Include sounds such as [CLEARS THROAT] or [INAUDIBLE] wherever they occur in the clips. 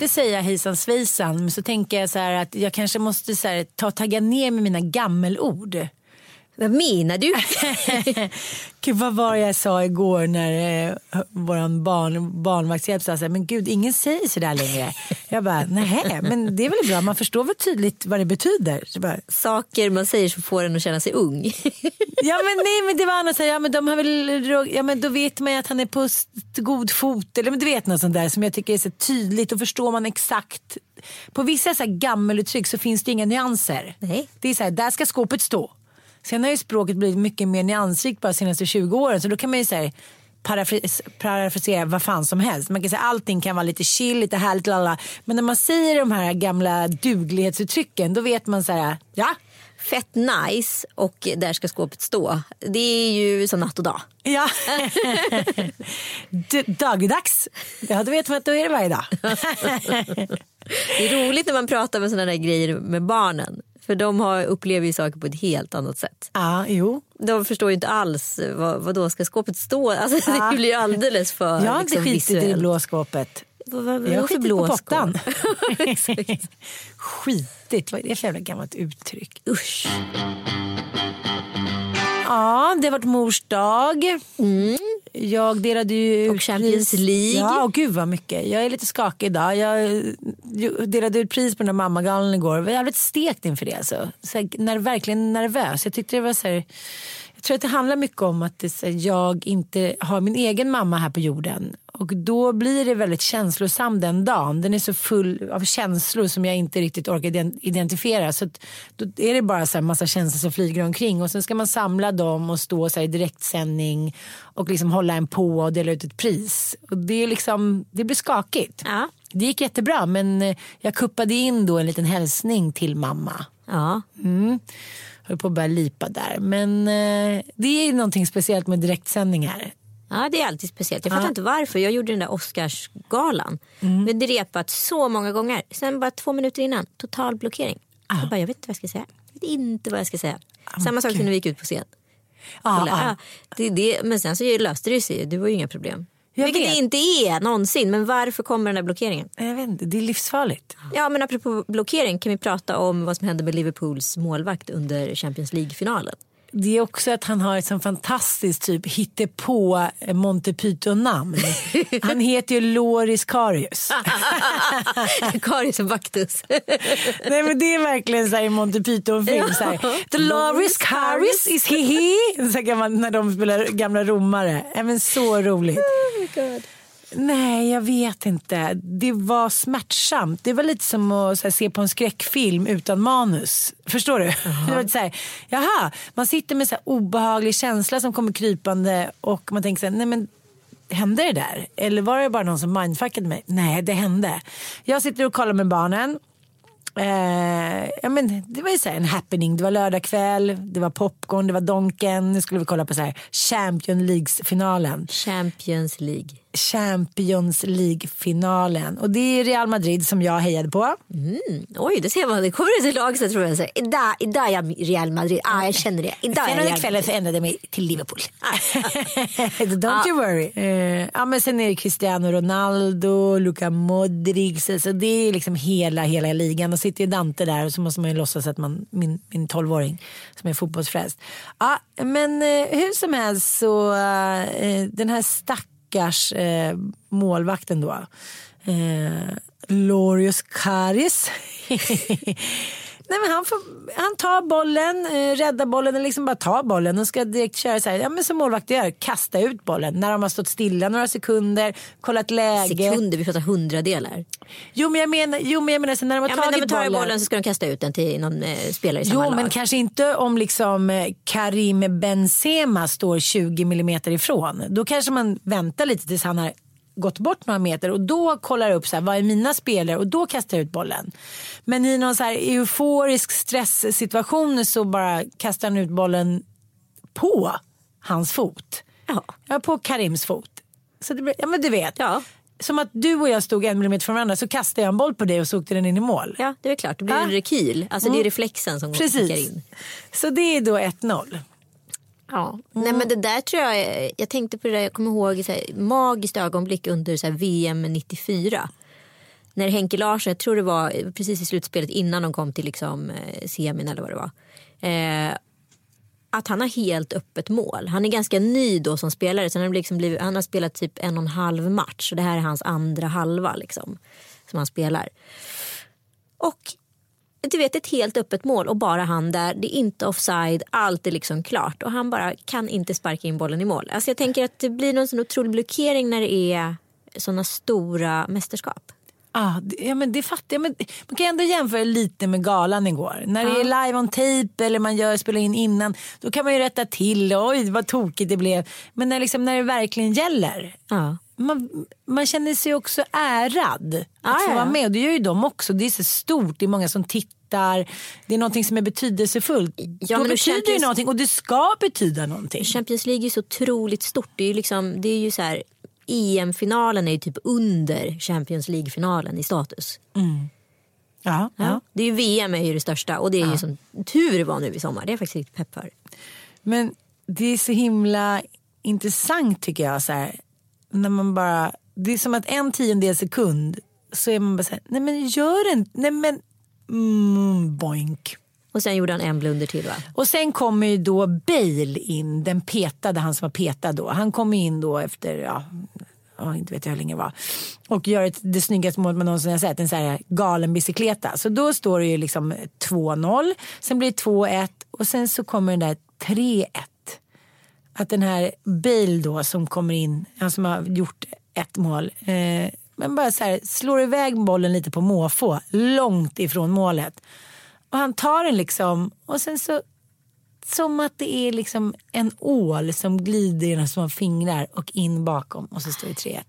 Jag säga hejsan svejsan men så tänker jag så här att jag kanske måste så här, ta tagga ner med mina gammelord. Vad menar du? [LAUGHS] Gud, vad var det jag sa igår när eh, vår barn, barnvaktshjälp sa så här, men gud ingen säger så där längre. Jag bara, nej men det är väl bra, man förstår väl tydligt vad det betyder. Bara, Saker man säger som får en att känna sig ung. [LAUGHS] ja men nej men det var annat så här, ja men de har väl, ja men då vet man ju att han är på god fot eller men du vet något sånt där som jag tycker är så tydligt då förstår man exakt. På vissa så här gammeluttryck så finns det inga nyanser. Nej. Det är så här, där ska skåpet stå. Sen har ju språket blivit mycket mer nyansrikt bara de senaste 20 åren så då kan man ju säga parafras- parafrasera vad fan som helst. Man kan säga allting kan vara lite chill, lite härligt, lalla. men när man säger de här gamla duglighetsuttrycken då vet man så här, ja, Fett nice och där ska skåpet stå. Det är ju som natt och dag. ja. [LAUGHS] D- dagligdags, ja då vet man att då är det varje dag. [LAUGHS] Det är roligt när man pratar med sådana där grejer med barnen. För de har, upplever ju saker på ett helt annat sätt. ja, jo. De förstår ju inte alls vad, vad då ska skåpet stå. [LAUGHS] Alltså, Ja. Det blir ju alldeles för Jag har inte liksom, skitit i visuellt. blåskåpet. Vad, vad, Jag vad har för skitit på pottan. [LAUGHS] [LAUGHS] Skitigt, vad är det för jävla gammalt uttryck? Usch. Ja, det har varit mors dag. Jag delade ju Och ut Champions pris. League. Ja, och gud vad mycket. Jag är lite skakig idag. Jag delade ut pris på den där mammagalan igår. Jag var jävligt stekt inför det. Alltså. Så här, när, verkligen nervös. Jag tyckte det var så här, jag tror att det handlar mycket om att det, här, jag inte har min egen mamma här på jorden. Och då blir det väldigt känslosam den dagen. Den är så full av känslor som jag inte riktigt orkar ident- identifiera. Så då är det bara så här massa känslor som flyger omkring. Och sen ska man samla dem och stå så i direktsändning och liksom hålla en på och dela ut ett pris. Och det, är liksom, det blir skakigt. Ja. Det gick jättebra men eh, jag kuppade in då en liten hälsning till mamma. Ja. Höll på att börja lipa där. Men eh, det är någonting speciellt med direktsändningar. Ja, det är alltid speciellt. Jag fattar Ja. inte varför. Jag gjorde den där Oscarsgalan. Mm. Men det repat så många gånger. Sen bara två minuter innan, total blockering. Jag, bara, jag vet inte vad jag ska säga. Jag vet inte vad jag ska säga. Samma sak som när vi gick ut på scen. Ja, Kolla, ja. ja, det, det, men sen så löste det sig. Det var ju inga problem. Jag Vilket vet. det inte är någonsin. Men varför kommer den där blockeringen? Jag vet inte, det är livsfarligt. Ja men apropå blockering kan vi prata om vad som hände med Liverpools målvakt under Champions League-finalen. Det är också att han har ett sånt fantastiskt typ hittepå eh, Monty Python-namn. [LAUGHS] Han heter ju Loris Karius. [LAUGHS] Karius och Baktus. [LAUGHS] Nej men det är verkligen så här i Monty Python-film. Loris Karius is he he? Så här när de spelar gamla romare. Men så roligt. Nej, jag vet inte. Det var smärtsamt. Det var lite som att här, se på en skräckfilm utan manus. Förstår du? [LAUGHS] Det var så här, jaha, man sitter med så här obehaglig känsla som kommer krypande och man tänker så här, nej men hände det där? Eller var det bara någon som mindfuckade mig? Nej, det hände. Jag sitter och kollar med barnen. Eh, ja, men det var ju så här en happening. Det var lördag kväll, det var popcorn, det var Donken. Nu skulle vi kolla på så här Champions League-finalen. Champions League. Champions League-finalen. Och det är Real Madrid som jag hejade på. Mm. Oj, det ser man. Det kommer ett lag så tror jag säger idag, idag är jag Real Madrid. Ah, jag känner det. Idag Senare Real kvällen så ändrade jag mig till Liverpool. [LAUGHS] [LAUGHS] Don't you worry. Eh, ja, men sen är det Cristiano Ronaldo, Luka Modric. Så så det är liksom hela, hela ligan. Då sitter ju Dante där och så måste man ju låtsas att man, min, min 12-åring som är fotbollsfrälst. Ja, men eh, hur som helst så eh, den här stackars eh, målvakten då. Eh, Lorius Karis. [LAUGHS] Nej, men han, får, han tar bollen, eh, räddar bollen eller liksom bara tar bollen och ska direkt köra så här, ja, men som målvakter gör, kasta ut bollen när de har stått stilla några sekunder, kollat läge. Sekunder, vi pratar hundradelar. Jo men jag menar, jo, men jag menar så när de har Ja, men när tagit man tar bollen. bollen så ska de kasta ut den till någon eh, spelare i samma Jo lag. men kanske inte om liksom eh, Karim Benzema står 20 millimeter ifrån. Då kanske man väntar lite tills han har gått bort några meter och då kollar upp så här, vad är mina spelare och då kastar jag ut bollen. Men i någon så här euforisk stresssituation så bara kastar han ut bollen på hans fot. Ja. Ja, på Karims fot. Så det ja men du vet. Ja. Som att du och jag stod en millimeter från varandra så kastade jag en boll på dig och så åkte den in i mål. ja, det är klart. Det blir Ja. en rekyl. Alltså det är Mm. reflexen som Precis. in. Så det är då 1-0. Ja. Nej men det där tror jag, jag tänkte på det där, jag kommer ihåg så här, magiskt ögonblick under så här, VM 94. När Henke Larsson, jag tror det var precis i slutspelet innan de kom till liksom, eh, semin eller vad det var. Eh, att han har helt öppet mål. Han är ganska ny då som spelare. Så han, har liksom blivit, han har spelat typ en och en halv match. Och det här är hans andra halva liksom, som han spelar. Och du vet ett helt öppet mål och bara han där. Det är inte offside, allt är liksom klart. Och han bara kan inte sparka in bollen i mål. Alltså jag tänker att det blir någon sån otrolig blockering när det är såna stora mästerskap. Ah, ja, men det fattar jag. Men man kan ändå jämföra lite med galan igår. När det är live on tape eller man gör, spelar in innan. Då kan man ju rätta till. Oj vad tokigt det blev. Men när, liksom, när det verkligen gäller. Ja. Man, man känner sig också ärad att Ja, få ja, vara ja. med. Och det gör ju de också. Det är så stort. Det är många som tittar. Det är någonting som är betydelsefullt. Ja, Då men betyder Champions- någonting och det ska betyda någonting. Champions League är så otroligt stort. Det är ju, liksom, det är ju så här, EM-finalen är ju typ under Champions League-finalen i status. Ja, ja. Ja. Det är ju VM är ju det största och det är ju som tur var nu i sommar. Det är jag faktiskt riktigt pepp för. Men det är så himla intressant tycker jag. Så här, när man bara, det är som att en tiondel sekund så är man bara så här, nej men gör inte, nej men mm, boink. Och sen gjorde han en blunder till va? Och sen kommer ju då Bale in, den petade, han som var petad då. Han kommer in då efter, ja, ja, inte vet jag hur länge det var. Och gör ett, det snyggaste målet man någonsin har sett, en sån här galen bicykleta. Så då står det ju liksom 2-0, sen blir det 2-1 och sen så kommer den där 3-1. Att den här Bale då som kommer in, han som har gjort ett mål, eh, men bara så här, slår iväg bollen lite på måfå, långt ifrån målet. Och han tar den liksom och sen så som att det är liksom en ål som glider genom små fingrar och in bakom och så står det 3-1.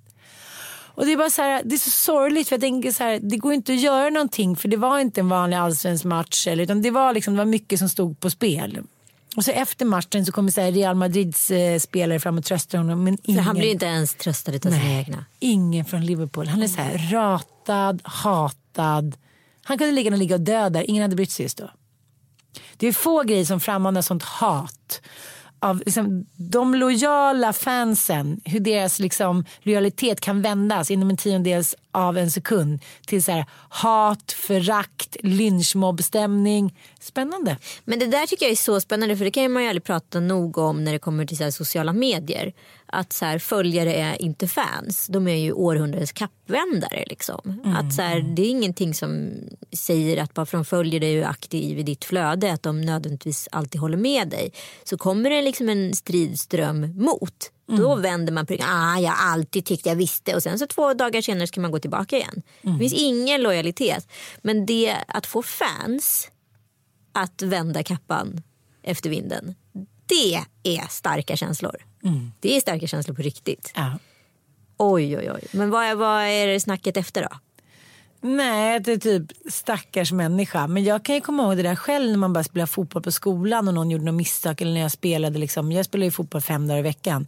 Och det är bara så här, det är så sorgligt för jag tänker så här, det går inte att göra någonting för det var inte en vanlig allsvensk match eller, utan det var liksom, det var mycket som stod på spel. Och så efter matchen så kommer så Real Madrids eh, spelare fram och tröstar honom. Men ingen, han blir inte ens tröstad av sina egna. ingen från Liverpool. Han är så här ratad, hatad. Han kunde ligga och ligga och dö där. Ingen hade brytt sig just då. Det är få grejer som frammanar sånt hat. Av liksom, de lojala fansen, hur deras liksom, lojalitet kan vändas inom en tiondels av en sekund till så här, hat, förakt, lynchmobbstämning. Spännande. Men det där tycker jag är så spännande för det kan man ju aldrig prata nog om när det kommer till så här sociala medier. Att så här, följare är inte fans, de är ju århundradets kappvändare. Liksom. Att så här, det är ingenting som säger att bara för att de följer dig och är aktiv i ditt flöde att de nödvändigtvis alltid håller med dig. Så kommer det liksom en stridström mot, då vänder man på. Ah, jag alltid tyckt jag visste och sen så två dagar senare ska man gå tillbaka igen. Det finns ingen lojalitet. Men det att få fans att vända kappan efter vinden. Det är starka känslor. Det är starka känslor på riktigt. Ja. Oj, oj, oj. Men vad är, vad är det snacket efter då? Nej, det är typ stackars människa. Men jag kan ju komma ihåg det där själv när man bara spelade fotboll på skolan och någon gjorde något misstag. Eller när jag spelade, liksom, jag spelade ju fotboll fem dagar i veckan.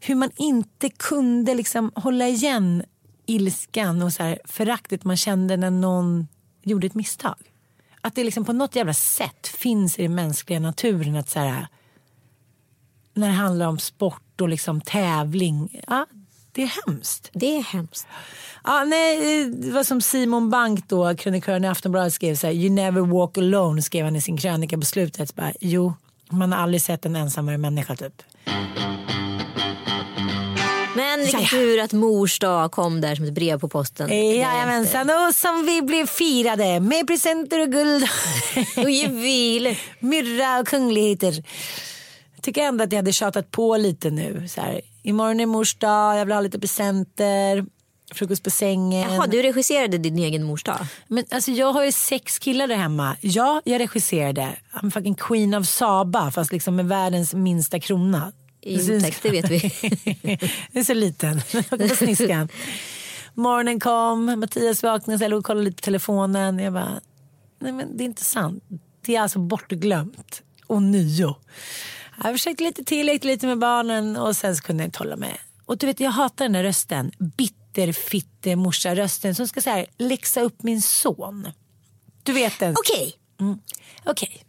Hur man inte kunde liksom hålla igen ilskan och så här föraktet man kände när någon gjorde ett misstag. Att det liksom på något jävla sätt finns i den mänskliga naturen att så här, när det handlar om sport och liksom tävling. Ja, det är hemskt. Det är hemskt. Ja, nej, det var som Simon Bank då, krönikören i Aftonbladet skrev så här, You never walk alone skrev han i sin krönika på slutet. Bara, jo, man har aldrig sett en ensammare människa typ. Men vilken Ja, ja. tur att mors dag kom där som ett brev på posten. Jajamensan, och som vi blev firade med presenter och guld. [LAUGHS] Och juveler. Myrra och kungligheter. Tycker ändå att jag hade tjatat på lite nu. Så här, imorgon är mors dag, jag vill ha lite presenter. Frukost på sängen. Jaha, du regisserade din egen mors dag? Men alltså jag har ju sex killar där hemma. Ja, jag regisserade. I'm fucking queen of Saba fast liksom med världens minsta krona. I intäkt, det vet vi. [LAUGHS] det är så liten. Jag på sniskan. Morgonen kom, Mattias vaknade så jag låg och kollade lite på telefonen. Jag bara, nej men det är inte sant. Det är alltså bortglömt. Och nio. Jag försökte lite till, lekte lite med barnen och sen så kunde jag inte hålla med. Och du vet jag hatar den där rösten. Bitterfitte morsa rösten som ska så här, läxa upp min son. Du vet den. Okej. Okej.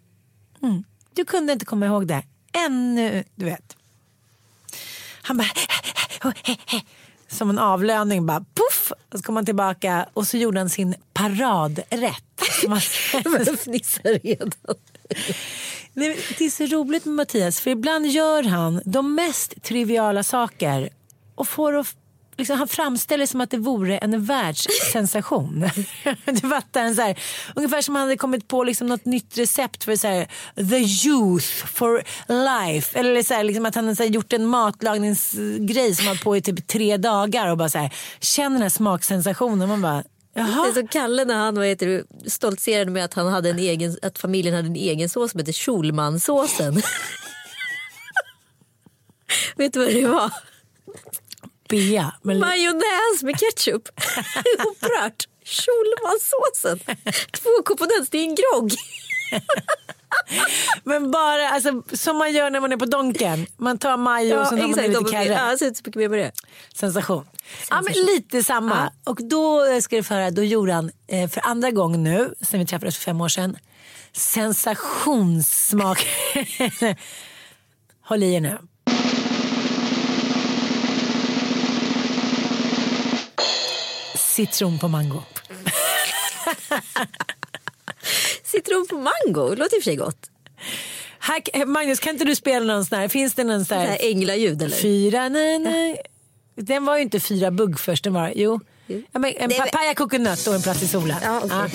Mm. Du kunde inte komma ihåg det. Ännu, du vet. Han bara... Som en avlöning bara puff. Och så kom han tillbaka och så gjorde han sin paradrätt. [LAUGHS] Jag fnissar redan. Nej, Det är så roligt med Mattias för ibland gör han de mest triviala saker och får att Liksom, han framställer det som att det vore en världssensation. [LAUGHS] du fattar? En så här, ungefär som han hade kommit på liksom något nytt recept för så här, the youth for life. Eller så här, liksom att han hade gjort en matlagningsgrej som han på i typ tre dagar och bara så här, känner den här smaksensationen. Man bara, jaha. som Kalle när han stoltserade med att, han hade en egen, att familjen hade en egen sås som heter Schulmansåsen. [LAUGHS] Vet du vad det var? Bea. Men, Majonnäs med ketchup. [LAUGHS] Upprört. Schulmansåsen. Två komponenter, det är en grogg. [LAUGHS] men bara alltså, som man gör när man är på Donken. Man tar majo och så har man lite karre. Ja, så mycket mer med det. Sensation. Ja, men lite samma. Och då eh, ska du få höra, då gjorde han eh, för andra gången nu, sen vi träffades för fem år sedan, sensationssmak. [LAUGHS] Håll i er nu. Citron på mango. [LAUGHS] Citron på mango, låter i och för sig gott. Här, eh, Magnus, kan inte du spela någon sån här? Finns det någon sån Så här? änglaljud eller? Fyra, nej, nej. Den var ju inte fyra bugg först, den var jo. Ja, men en Det är- papaya coconut och en plats i solen. Ja, okej. Och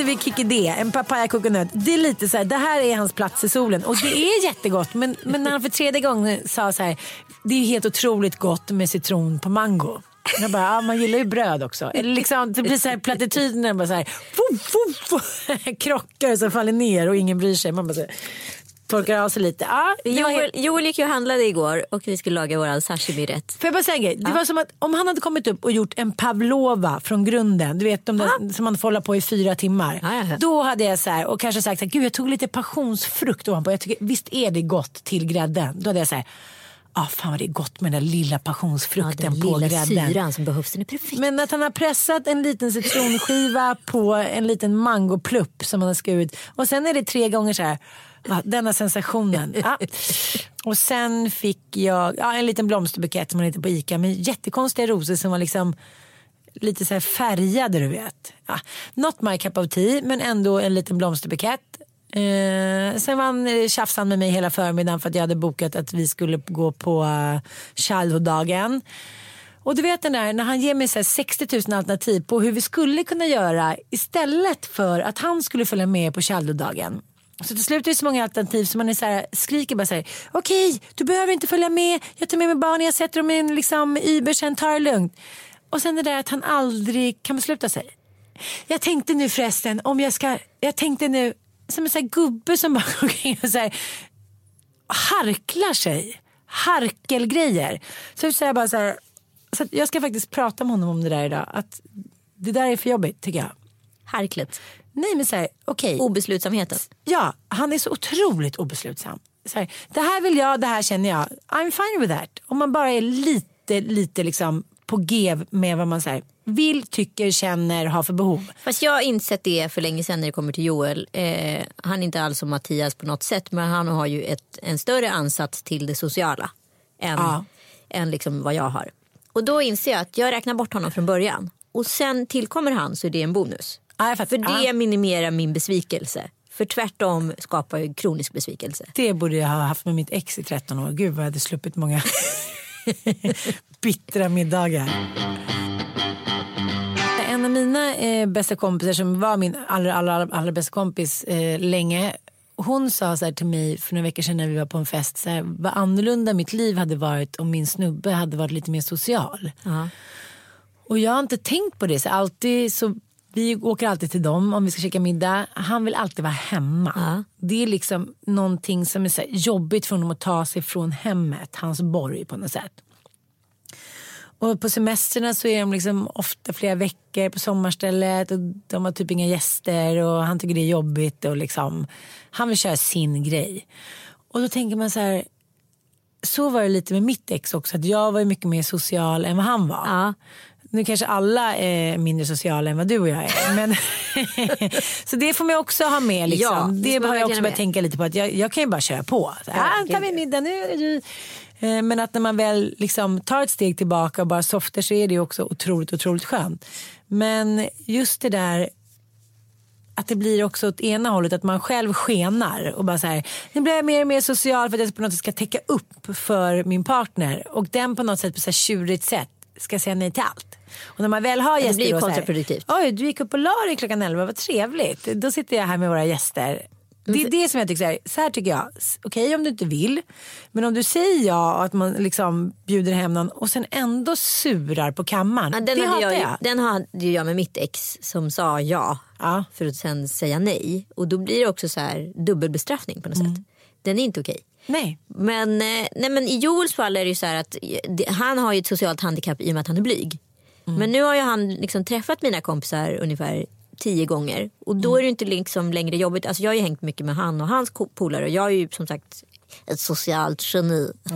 hade vi Kiki D, en papaya coconut. Det är lite så här, det här är hans plats i solen. Och det är jättegott. Men, men när han för tredje gången sa så här, det är helt otroligt gott med citron på mango. Jag bara, ja, man gillar ju bröd också. Eller liksom, det blir så här plattityder bara så här, fuff, fuff, fuff, [LAUGHS] krockar och så faller ner och ingen bryr sig. Man bara så här, torkar av sig lite. Var Joel, helt... Joel gick ju och handlade igår och vi skulle laga våran sashimi-rätt. Får jag bara säga en grej? Det var som att om han hade kommit upp och gjort en pavlova från grunden, du vet de där, som man får hålla på i fyra timmar. Ja. Då hade jag så här, och kanske sagt så här, gud jag tog lite passionsfrukt ovanpå. Jag tycker, visst är det gott till grädden? Då hade jag så här, ah, fan vad det är gott med den där lilla Ja, passionsfrukten den på lilla grädden. syran som behövs, den är perfekt. Men att han har pressat en liten citronskiva på en liten mangoplupp som han har skurit. Och sen är det tre gånger så här. Ja, denna sensationen. [LAUGHS] Ja. Och sen fick jag ja, en liten blomsterbukett som man hittar på Ica med jättekonstiga rosor som var liksom lite så här färgade du vet. Ja, not my cup of tea men ändå en liten blomsterbukett. Eh, sen var han, eh, tjafsade han med mig hela förmiddagen för att jag hade bokat att vi skulle gå på uh, childhood-dagen. Och du vet den där när han ger mig så här 60 000 alternativ på hur vi skulle kunna göra istället för att han skulle följa med på childhood-dagen. Så till slut är det så många alternativ så man är så här, skriker bara så här. Okej, du behöver inte följa med. Jag tar med mig barnen, jag sätter dem i en liksom, Uber sen, tar det lugnt. Och sen det där att han aldrig kan besluta sig. Jag tänkte nu förresten om jag ska, jag tänkte nu som en sån här gubbe som bara [LAUGHS] går omkring och så här, harklar sig. Harkelgrejer. Så säger jag bara så här, så jag ska faktiskt prata med honom om det där idag. Att det där är för jobbigt tycker jag. Harklet. Nej men så här, okej. Obeslutsamheten. Ja, han är så otroligt obeslutsam. Så här, det här vill jag, det här känner jag. I'm fine with that. Om man bara är lite, lite liksom på G med vad man här, vill, tycker, känner, har för behov. Fast jag har insett det för länge sedan när det kommer till Joel. Eh, han är inte alls som Mattias på något sätt men han har ju ett, en större ansats till det sociala än, Ja. än liksom vad jag har. Och då inser jag att jag räknar bort honom från början och sen tillkommer han så är det en bonus. Ja. För det Ja. minimerar min besvikelse. För tvärtom skapar ju kronisk besvikelse. Det borde jag ha haft med mitt ex i 13 år. Gud vad jag hade sluppit många [LAUGHS] bittra middagar. Av mina eh, bästa kompisar som var min allra, allra, allra, allra bästa kompis eh, länge. Hon sa så till mig för några veckor sedan när vi var på en fest. Så här, vad annorlunda mitt liv hade varit om min snubbe hade varit lite mer social. Och jag har inte tänkt på det. Så alltid så, vi åker alltid till dem om vi ska käka middag. Han vill alltid vara hemma. Det är liksom någonting som är så jobbigt för honom att ta sig från hemmet. Hans borg på något sätt. Och på semestrarna så är de liksom ofta flera veckor på sommarstället och de har typ inga gäster och han tycker det är jobbigt och liksom han vill köra sin grej. Och då tänker man så här så var det lite med mitt ex också att jag var mycket mer social än vad han var. Ja. Nu kanske alla är mindre sociala än vad du och jag är. Men [LAUGHS] så det får man också ha med. Liksom. Ja, det det har jag också börjat tänka lite på. att Jag, jag kan ju bara köra på. Så, Ja, tar vi middag nu? Är du-" Eh, Men att när man väl liksom tar ett steg tillbaka och bara softar så är det också otroligt, otroligt skönt. Men just det där att det blir också åt ena hållet att man själv skenar och bara så här, nu blir jag mer och mer social för att jag på något sätt ska täcka upp för min partner och den på något sätt på så här tjurigt sätt ska säga nej till allt. Och när man väl har det gäster blir ju här, kontraproduktivt. Oj, du gick upp och la dig klockan 11, vad trevligt. Då sitter jag här med våra gäster. Det är det som jag tycker, så här, så här tycker jag, okej om du inte vill, men om du säger ja och att man liksom bjuder hem någon och sen ändå surar på kammaren. Ja, den, det hade jag, jag. den hade jag med mitt ex som sa ja, Ja. för att sen säga nej. Och då blir det också så här dubbelbestraffning på något Mm. sätt. Den är inte okej. Nej. Men, eh, nej, men i Joels fall är det ju så här att eh, han har ju ett socialt handikapp i och med att han är blyg. Mm. Men nu har ju han liksom träffat mina kompisar ungefär tio gånger. Och då Mm. är det inte liksom längre jobbigt. Alltså jag har ju hängt mycket med han och hans polare. Och jag är ju som sagt ett socialt geni. [LAUGHS]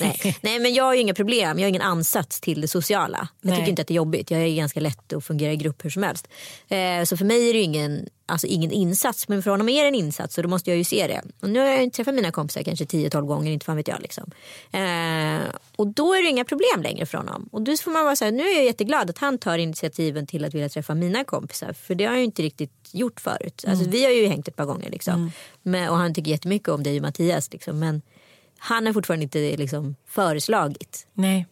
nej. nej men jag har ju inga problem. Jag har ingen ansats till det sociala. Jag Nej. tycker inte att det är jobbigt. Jag är ganska lätt att fungera i grupp hur som helst. Eh, så för mig är det ingen, alltså ingen insats. Men för honom är det en insats och då måste jag ju se det. Och nu har jag träffat mina kompisar kanske 10-12 gånger, inte fan vet jag. Liksom. Eh, och då är det inga problem längre för honom. Och då får man vara så här, nu är jag jätteglad att han tar initiativen till att vilja träffa mina kompisar. För det har jag ju inte riktigt gjort förut. Alltså, Vi har ju hängt ett par gånger. Liksom. Men, och han tycker jättemycket om dig och Mattias. Liksom. Men han har fortfarande inte liksom, föreslagit Nej.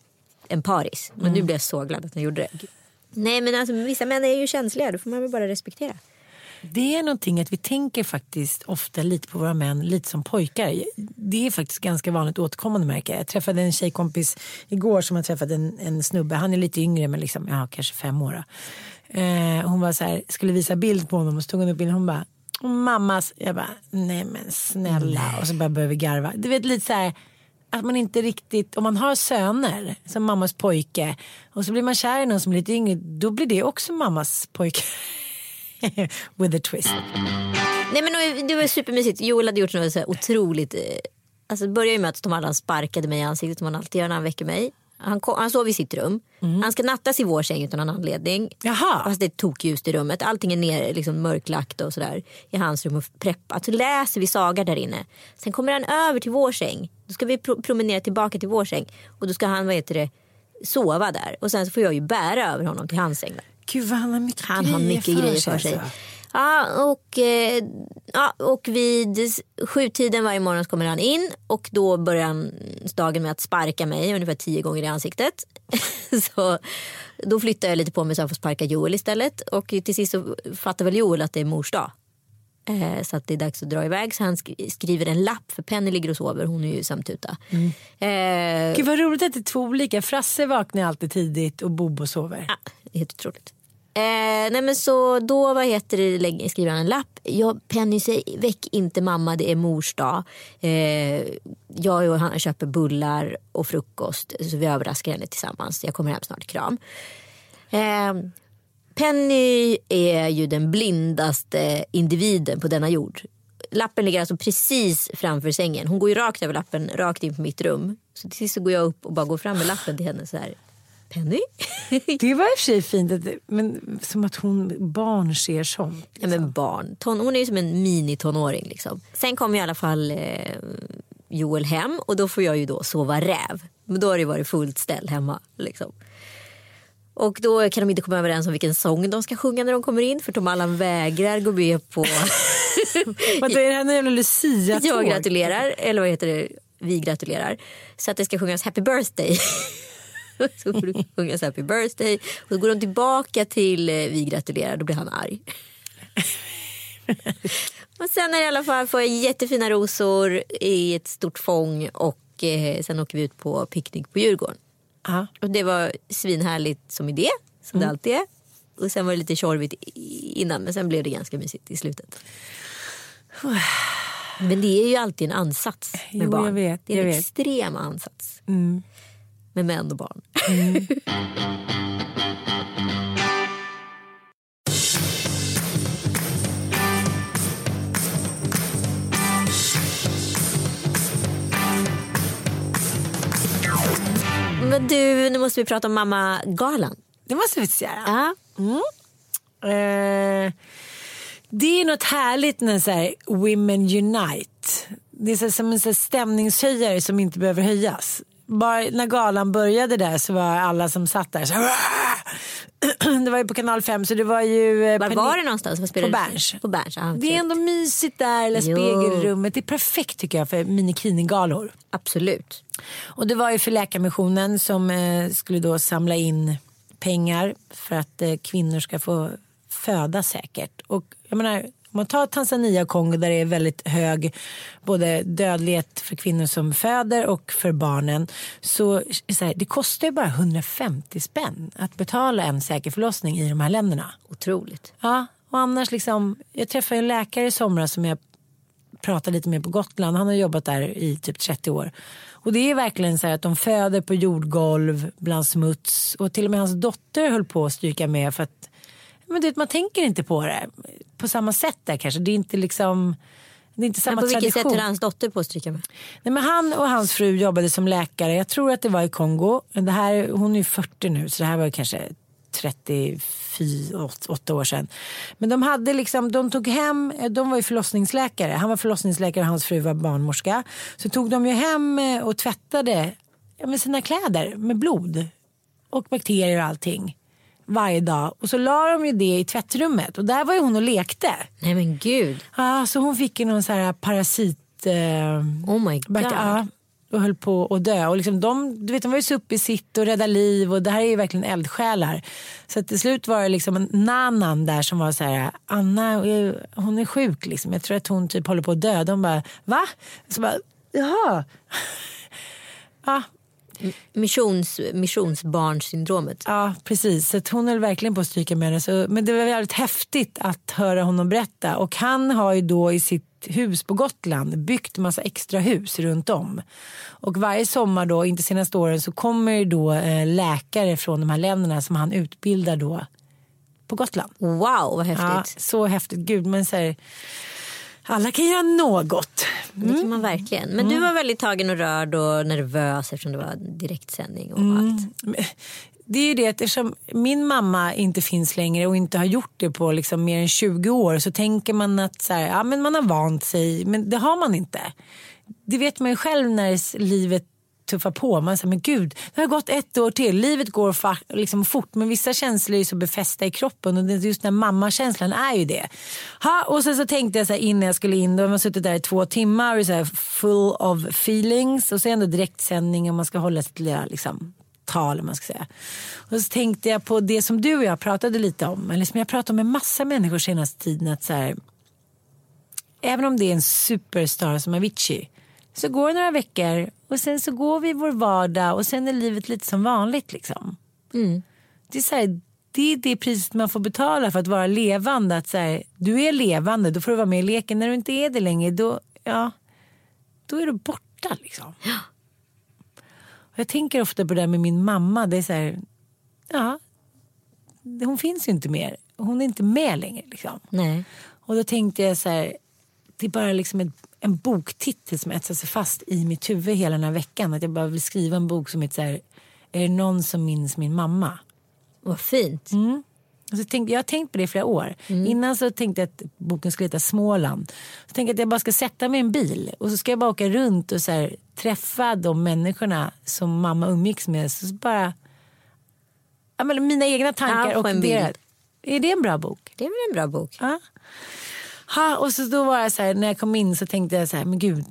en paris. Men nu blir jag så glad att han gjorde det. Nej men alltså vissa män är ju känsliga. Då får man väl bara respektera. Det är någonting att vi tänker faktiskt ofta lite på våra män lite som pojkar. Det är faktiskt ganska vanligt återkommande märker jag. Träffade en tjejkompis igår som har träffat en, en snubbe. Han är lite yngre men liksom, ja, kanske fem år. Eh, hon var så här, skulle visa bild på honom och så tog hon upp bilden. Hon bara, "Åh, mammas. Jag bara, nej men snälla. Och så bara började vi garva. Du vet lite så här att man inte riktigt, om man har söner som mammas pojke och så blir man kär i någon som är lite yngre, då blir det också mammas pojke. [LAUGHS] With a twist. Nej men det var supermysigt. Joel hade gjort något så otroligt. eh, Alltså det började med att Tom Allan sparkade mig i ansiktet som han alltid gör när han väcker mig. Han, kom, han sov i sitt rum. Han ska nattas i vår säng utan någon anledning. Jaha. Fast det är tokljust i rummet. Allting är ner, liksom mörklagt och sådär i hans rum och preppat. Så läser vi saga där inne. Sen kommer han över till vår säng. Då ska vi pro- promenera tillbaka till vår säng. Och då ska han, vad heter det, sova där. Och sen så får jag ju bära över honom till hans säng. Där. Gud han har mycket Han har grejer mycket grejer för sig. alltså. Ja, och, eh, ja, och vid sjutiden varje morgon kommer han in och då börjar han dagen med att sparka mig ungefär tio gånger i ansiktet. [LAUGHS] så då flyttar jag lite på mig så jag får sparka Joel istället och till sist så fattar väl Joel att det är mors dag. Eh, så att det är dags att dra iväg. Så han sk- skriver en lapp för Penny ligger och sover. Hon är ju samtuta. Mm. Eh, Gud vad roligt att det är två olika. Frasse vaknar alltid tidigt och Bobo sover. Ja, det är helt otroligt. Eh, nej men så då vad heter det, skriver han en lapp. Jag, Penny säg väck inte mamma det är mors dag. Eh, jag och han köper bullar och frukost så vi överraskar henne tillsammans. Jag kommer hem snart, kram. Eh, Penny är ju den blindaste individen på denna jord. Lappen ligger alltså precis framför sängen. Hon går ju rakt över lappen, rakt in på mitt rum. Så till sist så går jag upp och bara går fram med lappen till henne så här. Penny? [LAUGHS] Det var i och för sig fint, att, men som att hon barn ser sånt. Ja, men barn. Ton, hon är ju som en mini-tonåring. Liksom. Sen kom i alla fall eh, Joel hem och då får jag ju då sova räv. Men då har det varit fullt ställ hemma. Liksom. Och då kan de inte komma överens om vilken sång de ska sjunga när de kommer in för Tom Allan vägrar gå med på [LAUGHS] Vadå, är det här jävla lucia jag gratulerar, eller vad heter det, vi gratulerar. Så att det ska sjungas happy birthday. [LAUGHS] [LAUGHS] så får det sjungas happy birthday. Och så går de tillbaka till eh, vi gratulerar, då blir han arg. [LAUGHS] och sen är det i alla fall får jag jättefina rosor i ett stort fång och eh, sen åker vi ut på picknick på Djurgården. Ja. Och det var svinhärligt som idé, som det alltid är. Och sen var det lite tjorvigt innan men sen blev det ganska mysigt i slutet. [SIGHS] Men det är ju alltid en ansats med Jo, barn. vet, det är en vet. extrem ansats. Med män och barn. Men du, nu måste vi prata om mamma-galan. Det måste vi göra. Ja. Eh, det är något härligt när så här, Women Unite. Det är så, som en så här, stämningshöjare som inte behöver höjas. Bara när galan började där så var alla som satt där så här! [CLEARS THROAT] Det var ju på kanal 5 så det var ju... eh, Var Perni- var det någonstans? Vad På? Berns. På Berns, Det är ändå mysigt där, eller spegelrummet. Det är perfekt tycker jag för minikinigalor. Absolut. Och det var ju för Läkarmissionen som eh, skulle då samla in pengar för att eh, kvinnor ska få föda säkert. Och jag menar, man tar Tanzania och Kongo där det är väldigt hög både dödlighet för kvinnor som föder och för barnen. Så, så här, det kostar ju bara 150 spänn att betala en säker förlossning i de här länderna. Otroligt. Ja, och annars liksom, jag träffade en läkare i somras som jag pratade lite med på Gotland. Han har jobbat där i typ 30 år. Och det är verkligen så att de föder på jordgolv bland smuts. Och till och med hans dotter höll på att stryka med för att men du vet, man tänker inte på det på samma sätt där kanske. Det är inte liksom det är inte Men samma på vilket tradition. sätt höll hans dotter på att stryka med? Nej, men han och hans fru jobbade som läkare. Jag tror att det var i Kongo. Det här, hon är ju 40 nu så det här var kanske 38 år sedan. Men de hade liksom, de tog hem, de var ju förlossningsläkare. Han var förlossningsläkare och hans fru var barnmorska. Så tog de ju hem eh, och tvättade med sina kläder med blod och bakterier och allting varje dag. Och så la de ju det i tvättrummet och där var ju hon och lekte. Nej men gud. Ja, så hon fick ju någon så här parasit... Eh, Oh my god. Ja, och höll på att dö. Och liksom de, du vet, de var ju så uppe i sitt och rädda liv och det här är ju verkligen eldsjälar. Så till slut var det liksom en nanan där som var så här, Anna eh, hon är sjuk liksom. Jag tror att hon typ håller på att dö. De bara, va? Så bara, jaha. [LAUGHS] ja, Missions, missionsbarnsyndromet. Ja, precis. Så hon höll verkligen på att stryka med. Så, men det var väldigt häftigt att höra honom berätta. Och han har ju då i sitt hus på Gotland byggt massa extra hus runt om. Och varje sommar då, inte senaste åren, så kommer ju då eh, läkare från de här länderna som han utbildar då på Gotland. Wow vad Ja, häftigt. så häftigt. Gud, men så här, alla kan göra något. Det kan man verkligen. Men Mm. du var väldigt tagen och rörd och nervös eftersom det var direktsändning och Mm. allt. Det är ju det att eftersom min mamma inte finns längre och inte har gjort det på liksom mer än 20 år så tänker man att så här, ja, men man har vant sig. Men det har man inte. Det vet man ju själv när livet tuffa på. Man säger men gud, det har gått ett år till. Livet går fa- liksom fort men vissa känslor är så befästa i kroppen och just den mammakänslan är ju det. Ha, och sen så tänkte jag så här, innan jag skulle in, då har man suttit där i två timmar och är så här full of feelings och så är ändå direktsändning och man ska hålla sitt lilla liksom, tal man ska säga. Och så tänkte jag på det som du och jag pratade lite om, eller som jag pratat med massa människor senaste tiden. Att så här, även om det är en superstar som Avicii. Så går det några veckor och sen så går vi i vår vardag och sen är livet lite som vanligt liksom. Det är så här, det är det priset man får betala för att vara levande. Att så här, du är levande, då får du vara med i leken. När du inte är det längre, då, ja, då är du borta liksom. Och jag tänker ofta på det där med min mamma. Det är så här, ja, hon finns ju inte mer. Hon är inte med längre liksom. Nej. Och då tänkte jag så här, det är bara liksom en, en boktitel som etsar sig fast i mitt huvud hela den här veckan. Att jag bara vill skriva en bok som heter så här, Är det någon som minns min mamma? Vad fint. Och så tänkte, jag har tänkt på det i flera år. Innan så tänkte jag att boken skulle heta Småland. Så tänkte jag att jag bara ska sätta mig i en bil och så ska jag bara åka runt och så här, träffa de människorna som mamma umgicks med. Så bara, ja, men mina egna tankar Ja, och deras. Är det en bra bok? Det är väl en bra bok. Ja. Ha, och så då var jag så här, när jag kom in så tänkte jag så här, men gud,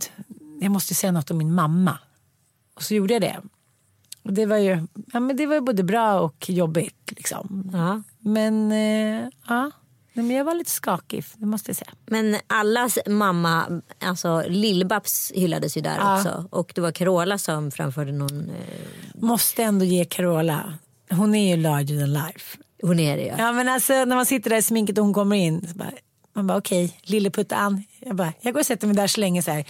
jag måste säga något om min mamma. Och så gjorde jag det. Och det var ju, ja, men det var både bra och jobbigt liksom. Ja. Men eh, ja, men jag var lite skakig, det måste jag säga. Men allas mamma, alltså Lill-Babs hyllades ju där Ja. också. Och det var Carola som framförde någon, eh, Måste ändå ge Carola, hon är ju larger than life. hon är det ja. Ja men alltså när man sitter där i sminket och hon kommer in. Så bara, man bara okej, lilleputtan. Jag bara, jag går och sätter mig där så länge så här.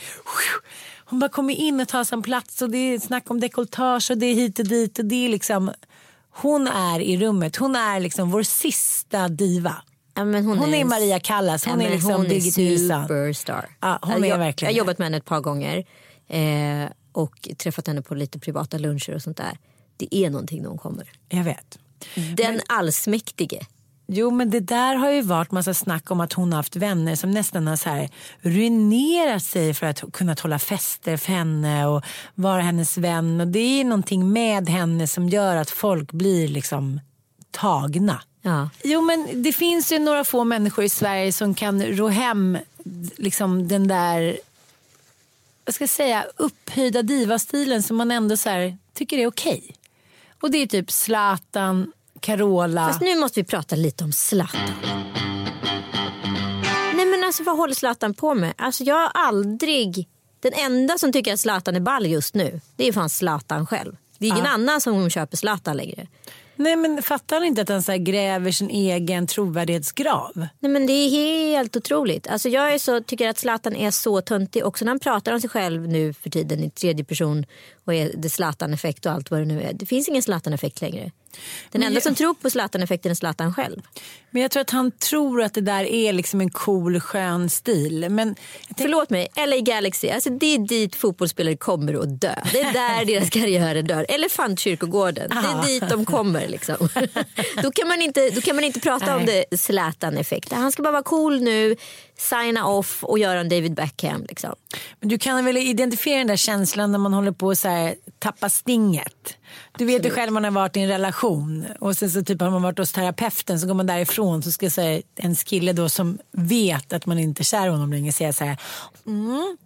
Hon bara kommer in och tar sig en plats och det är snack om dekolletage och det är hit och dit och det är liksom. Hon är i rummet, hon är liksom vår sista diva. ja men hon, Hon är en- Maria Callas, hon Ja, är men liksom hon är Birgit Nilsson. superstar. Ja, hon är jag, verkligen jag har jobbat med henne ett par gånger. Eh, och träffat henne på lite privata luncher och sånt där. Det är någonting när hon kommer. Jag vet. Den allsmäktige. Jo men det där har ju varit massa snack om att hon har haft vänner som nästan har så här ruinerat sig för att kunna hålla fester för henne och vara hennes vän. Och det är någonting med henne som gör att folk blir liksom tagna. Ja. Jo men det finns ju några få människor i Sverige som kan ro hem liksom den där vad ska jag säga, upphöjda divastilen som man ändå så här, tycker är okej. Och det är typ Zlatan, Carola. Fast nu måste vi prata lite om Zlatan. Nej men alltså vad håller Zlatan på med? Alltså jag har aldrig... Den enda som tycker att Zlatan är ball just nu, det är fan Zlatan själv. Det är ingen annan som köper Zlatan längre. Nej men fattar ni inte att han så gräver sin egen trovärdighetsgrav? Nej men det är helt otroligt. Alltså jag är så, tycker att Zlatan är så töntig också när han pratar om sig själv nu för tiden i tredje person och är det Zlatan-effekt och allt vad det nu är. Det finns ingen Zlatan-effekt längre. Den enda jag- som tror på Zlatan-effekten är Zlatan själv. Men jag tror att han tror att det där är liksom en cool skön stil. Men tänk, Förlåt mig, LA Galaxy, alltså det är dit fotbollsspelare kommer att dö. Det är där [LAUGHS] deras karriärer dör. Elefantkyrkogården, det är dit de kommer. Liksom. [LAUGHS] Då, kan man inte, då kan man inte prata om det Zlatan-effekt. Han ska bara vara cool nu, signa off och göra en David Beckham. Liksom. men du kan väl identifiera den där känslan när man håller på att tappa stinget. Du vet ju själv man har varit i en relation och sen så typ har man varit hos terapeuten så går man därifrån så ska säga en kille då som vet att man inte är kär i honom längre säga så här. Mm,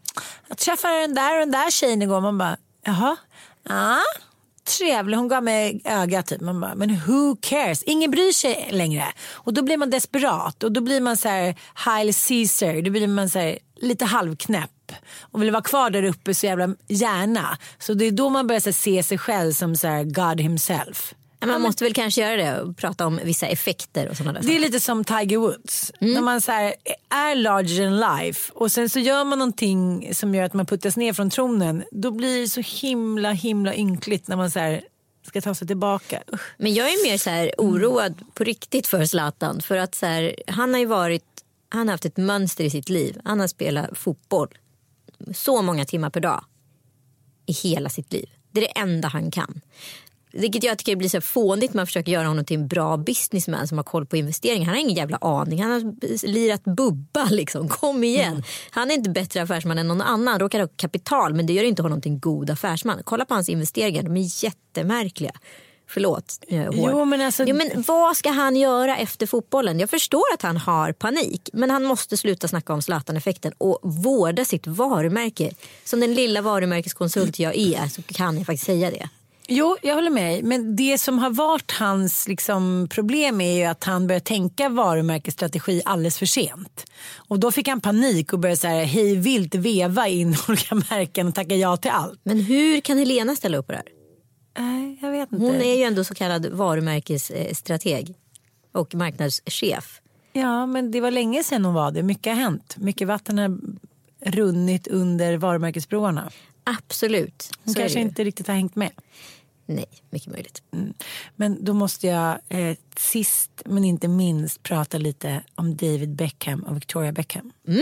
jag träffade den där och den där tjejen igår. Man bara jaha. Ja, trevlig. Hon gav mig ögat typ. Man bara, men who cares? Ingen bryr sig längre. Och då blir man desperat och då blir man så här Haile Caesar. Då blir man så här, lite halvknäpp och vill vara kvar där uppe så jävla gärna. Så det är då man börjar här, se sig själv som så här, God himself. Ja, Man måste väl kanske göra det och prata om vissa effekter och sådana där Det är lite som Tiger Woods. När man så här, är larger than life och sen så gör man någonting som gör att man puttas ner från tronen. Då blir det så himla himla ynkligt när man så här, ska ta sig tillbaka. Men jag är mer så här oroad på riktigt för Zlatan. För att så här, han har ju varit, han har haft ett mönster i sitt liv. Han har spelat fotboll så många timmar per dag i hela sitt liv. Det är det enda han kan. Vilket jag tycker blir så fånigt man försöker göra honom till en bra businessman som har koll på investeringar. Han har ingen jävla aning. Han har lirat bubba [LAUGHS] liksom. Kom igen. Han är inte bättre affärsman än någon annan. Han råkar ha kapital men det gör inte honom till en god affärsman. Kolla på hans investeringar. De är jättemärkliga. Förlåt, nu är jag hård. Jo, men alltså- jo, men vad ska han göra efter fotbollen? Jag förstår att han har panik. Men han måste sluta snacka om Zlatan-effekten och vårda sitt varumärke. Som den lilla varumärkeskonsult jag är så kan jag faktiskt säga det. Jo, jag håller med. Men det som har varit hans liksom, problem är ju att han började tänka varumärkesstrategi alldeles för sent. Och då fick han panik och började så här, hej vilt veva in [LAUGHS] olika märken och tacka ja till allt. Men hur kan Helena ställa upp på det här? Nej, jag vet inte. Hon är ju ändå så kallad varumärkesstrateg och marknadschef. Ja, men det var länge sedan hon var det. Mycket har hänt. Mycket vatten har runnit under varumärkesbroarna. Absolut. Hon så kanske inte riktigt har hängt med. Nej, mycket möjligt. Men då måste jag eh, sist men inte minst prata lite om David Beckham och Victoria Beckham. Mm.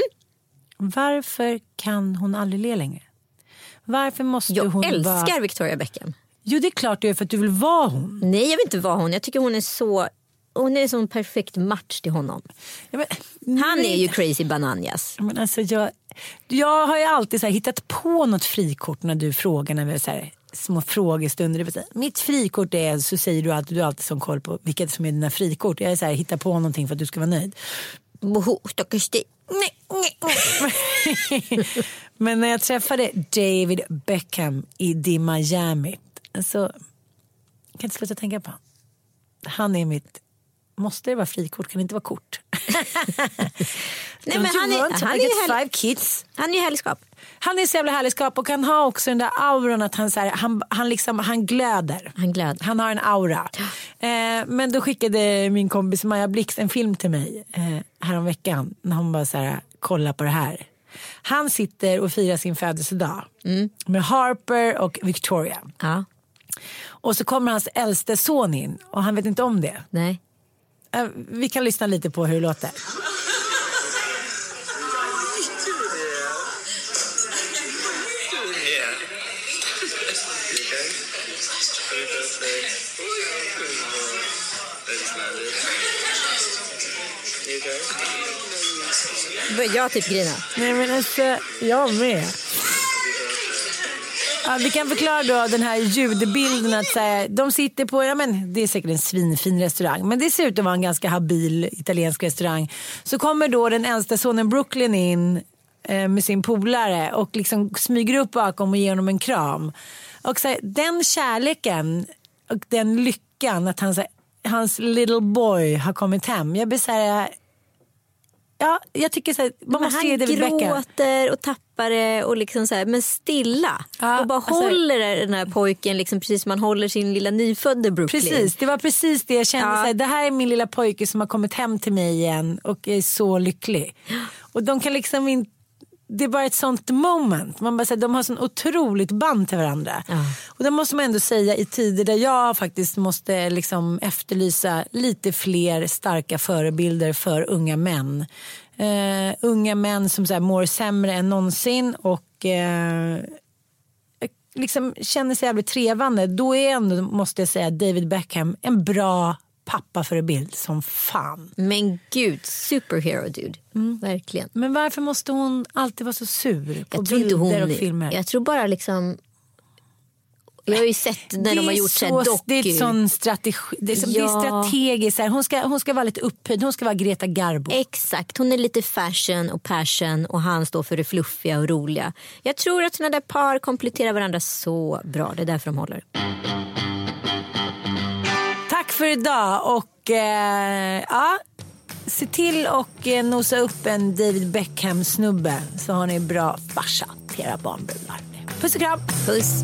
Varför kan hon aldrig le längre? Varför måste Jag hon älskar vara... Victoria Beckham. Jo det är klart du är för att du vill vara hon. Nej, jag vill inte vara hon. Jag tycker hon är så... Hon är en sån perfekt match till honom. Ja, men, Han nej. är ju crazy bananjas. Men alltså, jag, jag har ju alltid så här, hittat på något frikort när du frågar när vi har så här, små frågestunder. Vill säga, Mitt frikort är, så säger du att du har alltid sån koll på vilket som är dina frikort. Jag är så här, hittar på någonting för att du ska vara nöjd. Moho, stackars dig. [LAUGHS] Men när jag träffade David Beckham i Miami. Så jag kan inte sluta tänka på. Han är mitt... Måste det vara frikort? Kan det inte vara kort? [LAUGHS] Nej, men han är- han är ju five kids. Han är ju härligskap. Han är så jävla härlig skap och han har också den där auran att han, så här, han, han, liksom, han glöder. Han glöder. Han har en aura. Eh, men då skickade min kompis Maja Blix en film till mig eh, häromveckan när hon bara så här, kolla på det här. Han sitter och firar sin födelsedag med Harper och Victoria. Ja, Och så kommer hans äldste son in och han vet inte om det. nej. Eh, vi kan lyssna lite på hur det låter. Jag typ grina. Nej men alltså, jag med. Ja, vi kan förklara då den här ljudbilden att här, de sitter på, ja men det är säkert en svinfin restaurang men det ser ut att vara en ganska habil italiensk restaurang. Så kommer då den äldsta sonen Brooklyn in eh, med sin polare och liksom smyger upp bakom och ger honom en kram. Och så här, den kärleken och den lyckan att han, så här, hans little boy har kommit hem. Jag blir så här, ja jag tycker så här, man måste han gråter och tappar det och liksom så här, men stilla. Ja, och bara alltså- håller den här pojken liksom precis som man håller sin lilla nyfödde Brooklyn. Precis, det var precis det jag kände. Ja. Så här, det här är min lilla pojke som har kommit hem till mig igen och är så lycklig. Och de kan liksom inte det är bara ett sånt moment. Man bara säger, de har sån otroligt band till varandra. Ja. Och det måste man ändå säga i tider där jag faktiskt måste liksom efterlysa lite fler starka förebilder för unga män. Eh, unga män som så här, mår sämre än någonsin och eh, liksom känner sig jävligt trevande. Då är ändå, måste jag säga, David Beckham en bra pappaförebild som fan. Men gud, superhero dude. Verkligen. Men varför måste hon alltid vara så sur på Jag bilder hon... och filmer? Jag tror bara liksom... Jag har ju sett när de har gjort så så, det är doku. sån strategi, det är, som, det är Ja. strategiskt. Hon, ska, hon ska vara lite upphöjd, hon ska vara Greta Garbo. Exakt, hon är lite fashion och passion och han står för det fluffiga och roliga. Jag tror att såna där par kompletterar varandra så bra. Det är därför de håller. Tack för idag och eh, ja, se till och eh, nosa upp en David Beckham snubbe så har ni bra farsa till era barnbrudar. Puss och kram! Puss.